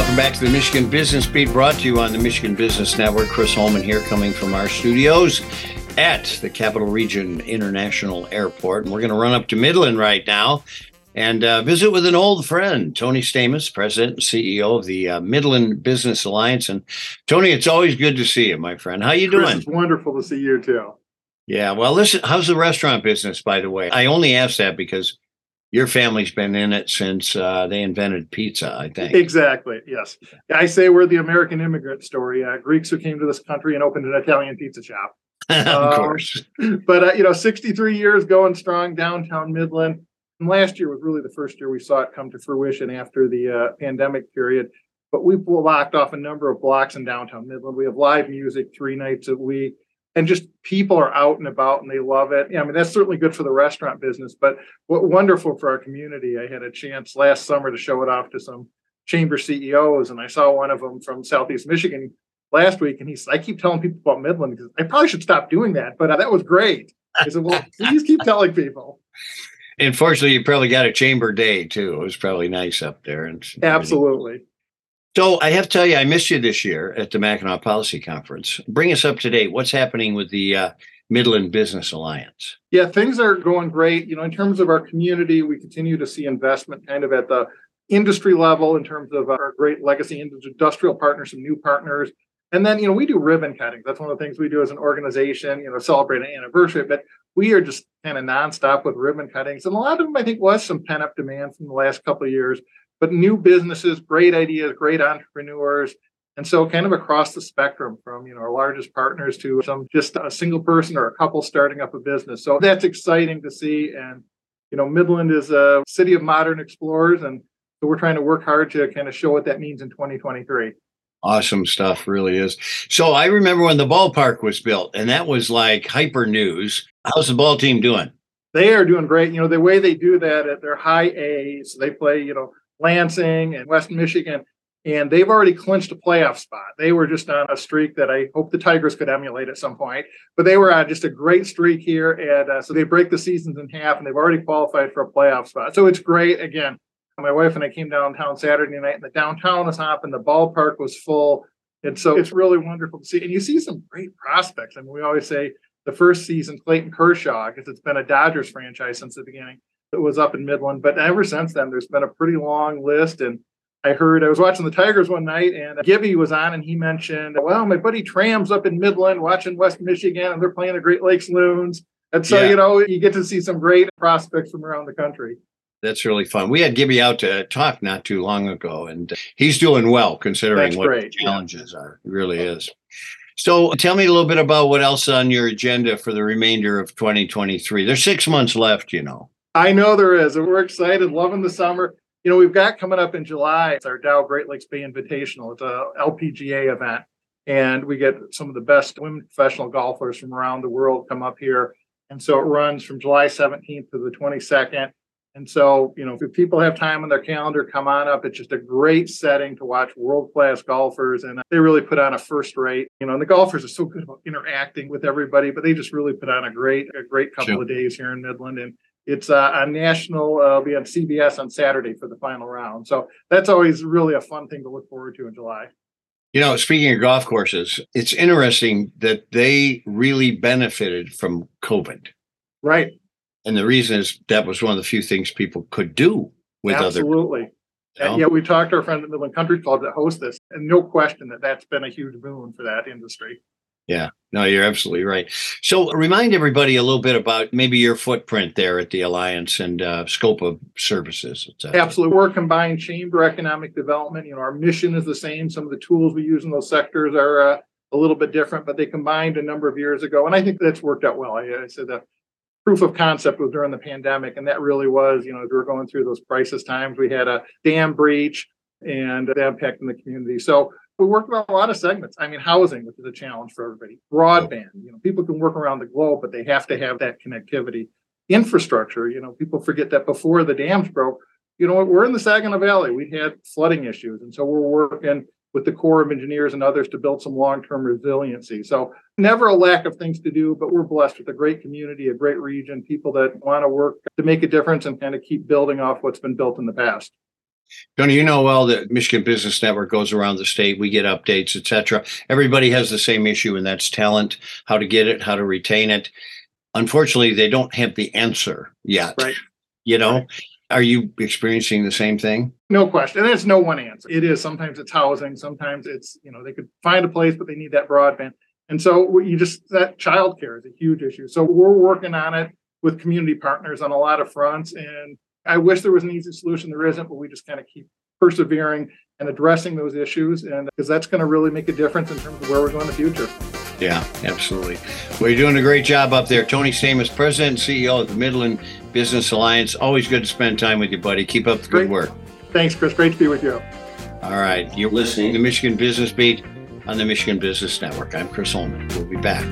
Welcome back to the Michigan Business Beat, brought to you on the Michigan Business Network. Chris Holman here, coming from our studios at the Capital Region International Airport. And we're going to run up to Midland right now and uh, visit with an old friend, Tony Stamas, President and CEO of the uh, Midland Business Alliance. And Tony, it's always good to see you, my friend. How you Chris, doing? It's wonderful to see you too. Yeah. Well, listen, how's the restaurant business, by the way? I only ask that because your family's been in it since uh, they invented pizza, I think. Exactly. Yes. I say we're the American immigrant story. Uh, Greeks who came to this country and opened an Italian pizza shop. of Um, course. But, uh, you know, 63 years going strong downtown Midland. And last year was really the first year we saw it come to fruition after the uh, pandemic period. But we've blocked off a number of blocks in downtown Midland. We have live music three nights a week. And just people are out and about and they love it. Yeah, I mean, that's certainly good for the restaurant business, but what wonderful for our community. I had a chance last summer to show it off to some chamber CEOs, and I saw one of them from Southeast Michigan last week, and he's I keep telling people about Midland because I probably should stop doing that, but uh, that was great. I said, well, please keep telling people. Unfortunately, you probably got a chamber day too. It was probably nice up there. And Absolutely. So I have to tell you, I missed you this year at the Mackinac Policy Conference. Bring us up to date. What's happening with the uh, Midland Business Alliance? Yeah, things are going great. You know, in terms of our community, we continue to see investment kind of at the industry level in terms of our great legacy industrial partners, some new partners. And then, you know, we do ribbon cutting. That's one of the things we do as an organization, you know, celebrate an anniversary. But we are just kind of nonstop with ribbon cuttings. And a lot of them, I think, was some pent up demand from the last couple of years. But new businesses, great ideas, great entrepreneurs. And so kind of across the spectrum from, you know, our largest partners to some just a single person or a couple starting up a business. So that's exciting to see. And, you know, Midland is a city of modern explorers. And so we're trying to work hard to kind of show what that means in 2023. Awesome stuff, really is. So I remember when the ballpark was built, and that was like hyper news. How's the ball team doing? They are doing great. You know, the way they do that at their high A, so they play, you know, Lansing and West Michigan, and they've already clinched a playoff spot. They were just on a streak that I hope the Tigers could emulate at some point. But they were on just a great streak here, and uh, so they break the seasons in half, and they've already qualified for a playoff spot. So it's great. Again, my wife and I came downtown Saturday night, and the downtown was hopping, the ballpark was full, and so it's really wonderful to see. And you see some great prospects. I mean, we always say the first season, Clayton Kershaw, because it's been a Dodgers franchise since the beginning. It was up in Midland, but ever since then, there's been a pretty long list. And I heard I was watching the Tigers one night, and Gibby was on, and he mentioned, "Well, my buddy Tram's up in Midland watching West Michigan, and they're playing the Great Lakes Loons." And so, Yeah. you know, you get to see some great prospects from around the country. That's really fun. We had Gibby out to talk not too long ago, and he's doing well considering That's what great, the yeah. challenges are. He really is. So tell me a little bit about what else on your agenda for the remainder of 2023. There's six months left, you know. I know there is, and we're excited, loving the summer. You know, we've got coming up in July. It's our Dow Great Lakes Bay Invitational. It's a LPGA event, and we get some of the best women professional golfers from around the world come up here. And so it runs from July 17th to the 22nd. And so, you know, if people have time on their calendar, come on up. It's just a great setting to watch world class golfers, and they really put on a first rate. You know, and the golfers are so good about interacting with everybody, but they just really put on a great, a great couple Sure. of days here in Midland. And it's uh, on national, uh, it'll be on CBS on Saturday for the final round. So that's always really a fun thing to look forward to in July. You know, speaking of golf courses, it's interesting that they really benefited from COVID. Right. And the reason is that was one of the few things people could do with other. Absolutely. And yeah, we talked to our friend at Midland Country Club that hosts this, and no question that that's been a huge boon for that industry. Yeah, no, you're absolutely right. So remind everybody a little bit about maybe your footprint there at the Alliance and uh, scope of services. Absolutely. We're a combined chamber economic development. You know, our mission is the same. Some of the tools we use in those sectors are uh, a little bit different, but they combined a number of years ago. And I think that's worked out well. I, I said the proof of concept was during the pandemic. And that really was, you know, as we were going through those crisis times, we had a dam breach and the impact in the community. So we worked on a lot of segments. I mean, housing, which is a challenge for everybody, broadband, you know, people can work around the globe, but they have to have that connectivity. Infrastructure, you know, people forget that before the dams broke, you know, we're in the Saginaw Valley. We had flooding issues. And so we're working with the Corps of Engineers and others to build some long term resiliency. So, never a lack of things to do, but we're blessed with a great community, a great region, people that want to work to make a difference and kind of keep building off what's been built in the past. Tony, you know well that Michigan Business Network goes around the state. We get updates, etc. Everybody has the same issue, and that's talent, how to get it, how to retain it. Unfortunately, they don't have the answer yet. Right. You know, are you experiencing the same thing? No question. There's no one answer. It is sometimes it's housing, sometimes it's, you know, they could find a place, but they need that broadband. And so you just that childcare is a huge issue. So we're working on it with community partners on a lot of fronts. And I wish there was an easy solution. There isn't, but we just kind of keep persevering and addressing those issues. And uh, because that's going to really make a difference in terms of where we're going in the future. Yeah, absolutely. Well, you're doing a great job up there. Tony Stamas, President and CEO of the Midland Business Alliance. Always good to spend time with you, buddy. Keep up the Great. good work. Thanks, Chris. Great to be with you. All right. You're listening to Michigan Business Beat on the Michigan Business Network. I'm Chris Holman. We'll be back.